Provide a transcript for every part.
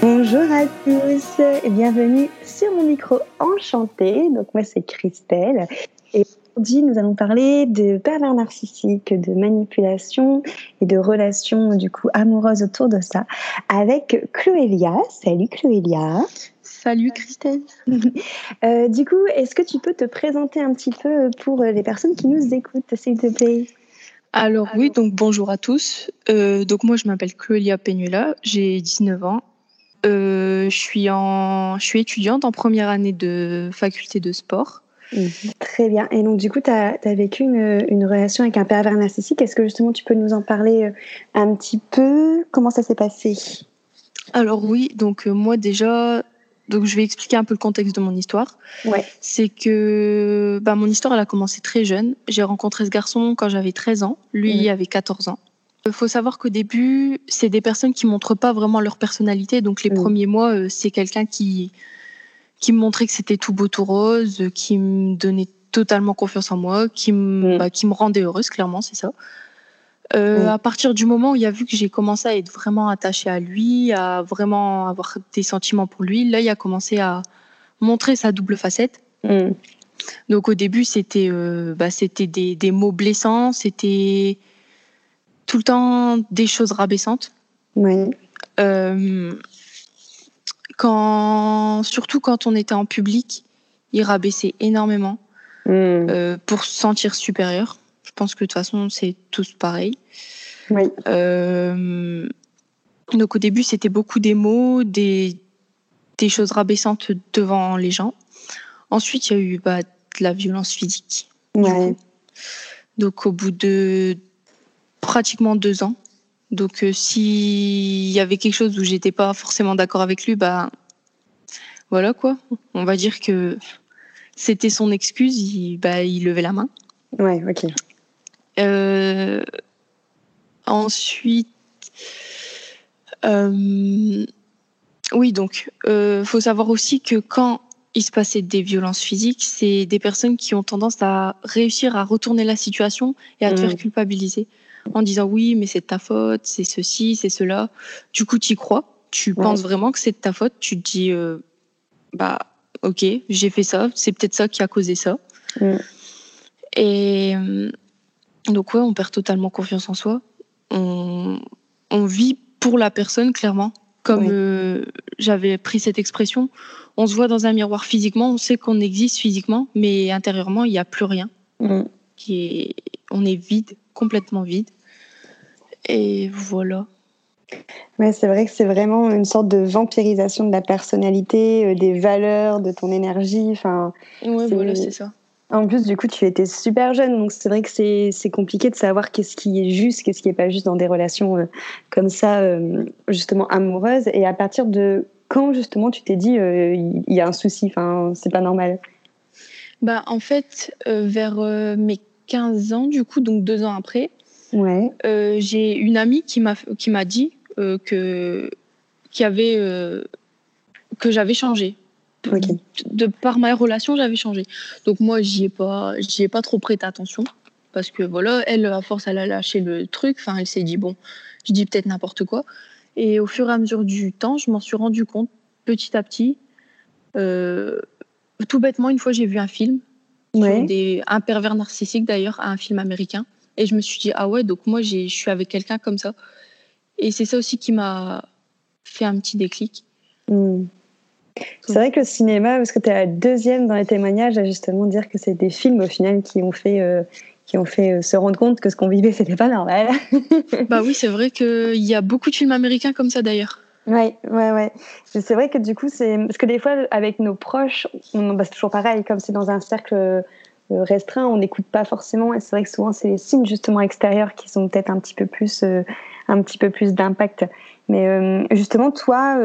Bonjour à tous et bienvenue sur mon micro enchanté. Donc moi c'est Christelle et aujourd'hui nous allons parler de pervers narcissique, de manipulation et de relations du coup amoureuses autour de ça avec Chloélia. Salut Chloélia. Salut Christelle. Euh, du coup, est-ce que tu peux te présenter un petit peu pour les personnes qui nous écoutent, s'il te plaît? Alors oui, donc bonjour à tous. Euh, donc moi je m'appelle Chloélia Peñula, j'ai 19 ans euh, je, suis en, je suis étudiante en première année de faculté de sport. Mhm. Très bien. Et donc, du coup, tu as, vécu une, une, relation avec un pervers narcissique. Est-ce que justement tu peux nous en parler euh, un petit peu? Comment ça s'est passé? Alors, oui. Donc, euh, moi, déjà, donc je vais expliquer un peu le contexte de mon histoire. Ouais. C'est que bah, mon histoire, elle a commencé très jeune. J'ai rencontré ce garçon quand j'avais 13 ans. Lui, il mhm. avait 14 ans. Il faut savoir qu'au début, c'est des personnes qui montrent pas vraiment leur personnalité. Donc les mm. premiers mois, euh, c'est quelqu'un qui qui me montrait que c'était tout beau tout rose, qui me donnait totalement confiance en moi, qui me mm. bah, qui me rendait heureuse. Clairement, c'est ça. Euh, mm. À partir du moment où il a vu que j'ai commencé à être vraiment attachée à lui, à vraiment avoir des sentiments pour lui, là, il a commencé à montrer sa double facette. Donc au début, c'était euh, bah, c'était des, des mots blessants, c'était tout le temps des choses rabaissantes. Oui. Euh, quand, surtout quand on était en public, il rabaissait énormément hmm. euh, pour se sentir supérieur. Je pense que de toute façon, c'est tous pareil. Oui. Euh, donc au début, c'était beaucoup des mots, des, des choses rabaissantes devant les gens. Ensuite, il y a eu bah, de la violence physique. Ouais. Donc au bout de pratiquement deux ans. Donc, euh, s'il y avait quelque chose où j'étais pas forcément d'accord avec lui, bah voilà quoi. On va dire que c'était son excuse. Il, bah, il levait la main. Ouais, ok. Euh, ensuite, euh, oui, donc, faut savoir aussi que quand il se passait des violences physiques, c'est des personnes qui ont tendance à réussir à retourner la situation et à te faire mm. culpabiliser en disant oui, mais c'est de ta faute, c'est ceci, c'est cela. Du coup, tu y crois, tu penses vraiment que c'est de ta faute, tu te dis euh, bah ok, j'ai fait ça, c'est peut-être ça qui a causé ça. Mm. Et euh, donc ouais, on perd totalement confiance en soi. On, vit pour la personne clairement, comme euh, j'avais pris cette expression. On se voit dans un miroir physiquement, on sait qu'on existe physiquement, mais intérieurement il n'y a plus rien. Qui est, on est vide, complètement vide. Et voilà. Ouais, c'est vrai que c'est vraiment une sorte de vampirisation de la personnalité, euh, des valeurs, de ton énergie. Enfin, ouais, voilà, c'est ça. En plus, du coup, tu étais super jeune, donc c'est vrai que c'est compliqué de savoir qu'est-ce qui est juste, qu'est-ce qui n'est pas juste dans des relations euh, comme ça, euh, justement amoureuses. Et à partir de quand, justement, tu t'es dit, il y, a un souci, enfin, c'est pas normal? Bah, En fait, vers mes 15 ans, du coup, donc deux ans après, Ouais. Euh, j'ai une amie qui m'a dit euh, que qui avait euh, que j'avais changé. De, par ma relation, j'avais changé. Donc moi, j'y ai pas j'y ai pas trop prêté attention parce que voilà, elle à force elle a lâché le truc. Enfin, elle s'est dit bon, je dis peut-être n'importe quoi. Et au fur et à mesure du temps, je m'en suis rendu compte petit à petit. tout bêtement, une fois, j'ai vu un film, des, un pervers narcissique d'ailleurs, un film américain. Et je me suis dit, ah ouais, donc moi, je suis avec quelqu'un comme ça. Et c'est ça aussi qui m'a fait un petit déclic. Hmm. C'est vrai que le cinéma, parce que tu es la deuxième dans les témoignages à justement dire que c'est des films au final qui ont fait, euh, qui ont fait euh, se rendre compte que ce qu'on vivait, c'était pas normal. bah oui, c'est vrai qu'il y a beaucoup de films américains comme ça d'ailleurs. Ouais, ouais, ouais. C'est vrai que du coup, c'est. Parce que des fois, avec nos proches, on... bah, c'est toujours pareil, comme c'est dans un cercle euh, restreint, on n'écoute pas forcément. Et c'est vrai que souvent, c'est les signes justement extérieurs qui sont peut-être un petit peu plus, euh, un petit peu plus d'impact. Mais euh, justement, toi,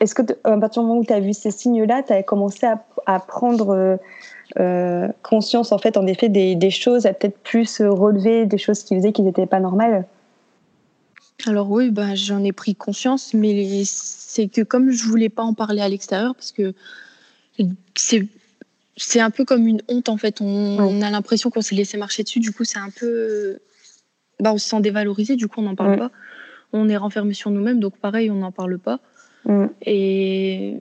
est-ce que à partir du moment où tu as vu ces signes-là, tu as commencé à, à prendre euh, conscience en fait en effet des, des choses, à peut-être plus relever des choses qui faisaient qu'ils n'étaient pas normales? Alors oui, ben, j'en ai pris conscience, mais c'est que comme je voulais pas en parler à l'extérieur, parce que c'est c'est un peu comme une honte en fait. On, a l'impression qu'on s'est laissé marcher dessus. Du coup, c'est un peu. Bah, on se sent dévalorisé, du coup, on n'en parle pas. On est renfermé sur nous-mêmes, donc pareil, on n'en parle pas. Et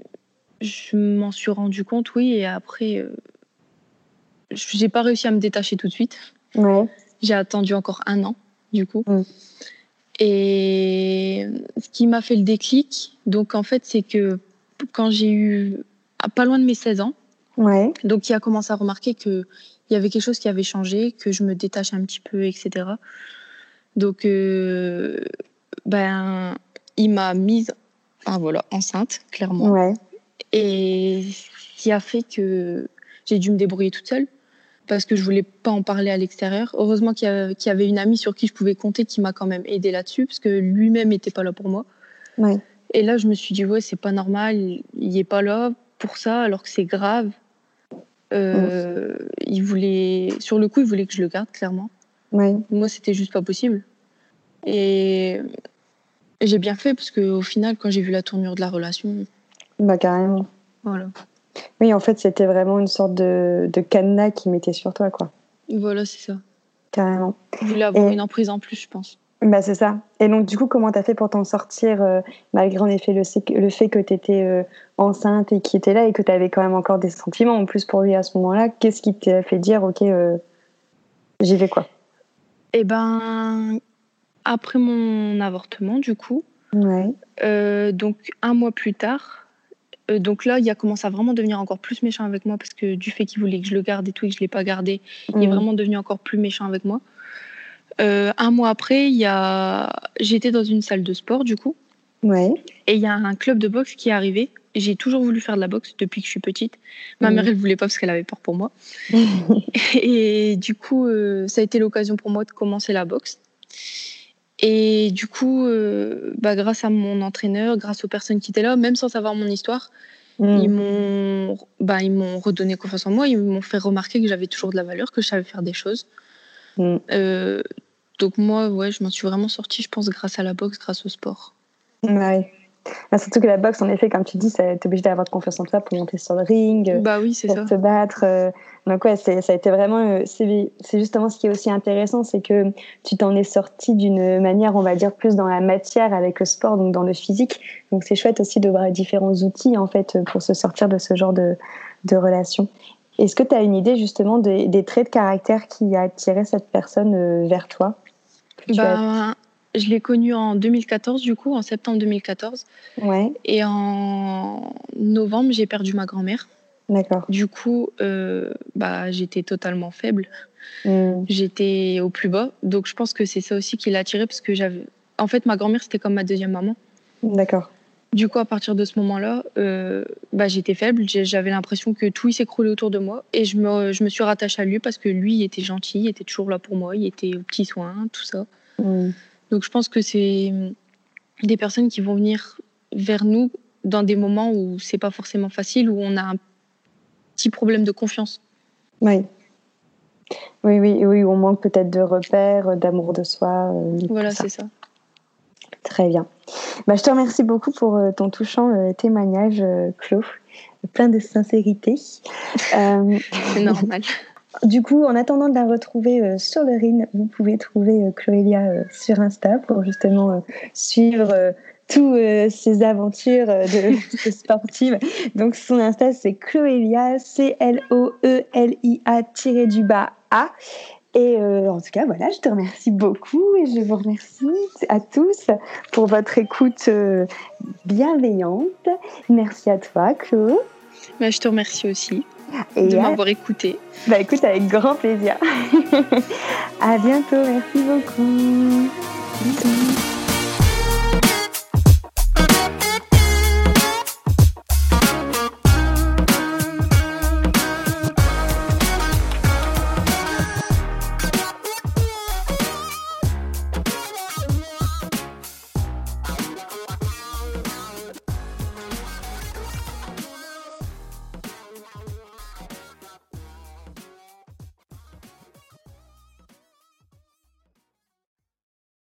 je m'en suis rendu compte, oui, et après, euh, j'ai pas réussi à me détacher tout de suite. J'ai attendu encore un an, du coup. Et ce qui m'a fait le déclic, donc en fait, c'est que quand j'ai eu pas loin de mes 16 ans, Ouais. Donc, il a commencé à remarquer qu'il y avait quelque chose qui avait changé, que je me détache un petit peu, etc. Donc, euh, ben, il m'a mise voilà, enceinte, clairement. Ouais. Et ce qui a fait que j'ai dû me débrouiller toute seule parce que je voulais pas en parler à l'extérieur. Heureusement qu'il y, avait une amie sur qui je pouvais compter qui m'a quand même aidé là-dessus parce que lui-même n'était pas là pour moi. Ouais. Et là, je me suis dit, ouais, c'est pas normal, il est pas là pour ça alors que c'est grave. Euh, il voulait, sur le coup, il voulait que je le garde, clairement. Moi, c'était juste pas possible. Et, j'ai bien fait parce qu'au final, quand j'ai vu la tournure de la relation. Bah, carrément. Voilà. Oui, en fait, c'était vraiment une sorte de, de cadenas qui mettait sur toi, quoi. Voilà, c'est ça. Carrément. Il voulait avoir une emprise en plus, je pense. Bah, c'est ça. Et donc, du coup, comment tu as fait pour t'en sortir, euh, malgré en effet le, le fait que tu étais euh, enceinte et qu'il était là et que tu avais quand même encore des sentiments en plus pour lui à ce moment-là? Qu'est-ce qui t'a fait dire, OK, euh, j'y vais quoi? Eh ben, après mon avortement, du coup, ouais. donc un mois plus tard, donc là, il a commencé à vraiment devenir encore plus méchant avec moi parce que du fait qu'il voulait que je le garde et tout et que je ne l'ai pas gardé, il est vraiment devenu encore plus méchant avec moi. Euh, un mois après, il y a... j'étais dans une salle de sport, du coup. Ouais. Et il y a un club de boxe qui est arrivé. J'ai toujours voulu faire de la boxe depuis que je suis petite. Ma mère, elle voulait pas parce qu'elle avait peur pour moi. et du coup, euh, ça a été l'occasion pour moi de commencer la boxe. Et du coup, euh, bah, grâce à mon entraîneur, grâce aux personnes qui étaient là, même sans savoir mon histoire, mm. ils m'ont bah, redonné confiance en moi. Ils m'ont fait remarquer que j'avais toujours de la valeur, que je savais faire des choses. Mm. Donc moi, ouais, je m'en suis vraiment sortie, je pense, grâce à la boxe, grâce au sport. Ouais. Bah, surtout que la boxe, en effet, comme tu dis, t'es obligé d'avoir confiance en toi pour monter sur le ring, bah oui, pour te battre. Euh. Donc ouais, ça a été vraiment, euh, c'est justement ce qui est aussi intéressant, c'est que tu t'en es sorti d'une manière, on va dire, plus dans la matière avec le sport, donc dans le physique. Donc c'est chouette aussi de voir différents outils en fait pour se sortir de ce genre de, de relation. Est-ce que tu as une idée justement des, des, traits de caractère qui a attiré cette personne euh, vers toi? Bah, Je l'ai connu en 2014, du coup, en septembre 2014. Ouais. Et en novembre, j'ai perdu ma grand-mère. D'accord. Du coup, euh, bah, j'étais totalement faible. Hmm. J'étais au plus bas. Donc, je pense que c'est ça aussi qui l'a attiré parce que j'avais. En fait, ma grand-mère, c'était comme ma deuxième maman. D'accord. Du coup, à partir de ce moment-là, euh, bah, j'étais faible. J'avais l'impression que tout s'écroulait autour de moi. Et je me, je me suis rattachée à lui parce que lui, il était gentil, il était toujours là pour moi, il était aux petits soins, tout ça. Mm. Donc je pense que c'est des personnes qui vont venir vers nous dans des moments où c'est pas forcément facile, où on a un petit problème de confiance. Oui. Oui, oui, oui, on manque peut-être de repères, d'amour de soi. Euh, voilà, c'est ça. Très bien. Bah, je te remercie beaucoup pour euh, ton touchant euh, témoignage, Claude, plein de sincérité. c'est normal. Du coup, en attendant de la retrouver euh, sur le ring, vous pouvez trouver euh, Chloélia euh, sur Insta pour justement suivre toutes ses aventures de, sportive. Donc son Insta c'est Chloélia, C-L-O-E-L-I-A tiré du bas A. Et en tout cas, voilà, je te remercie beaucoup et je vous remercie à tous pour votre écoute bienveillante. Merci à toi, Chloé. Bah, je te remercie aussi de m'avoir écouté. Bah écoute, avec grand plaisir. à bientôt, merci beaucoup. Bisous.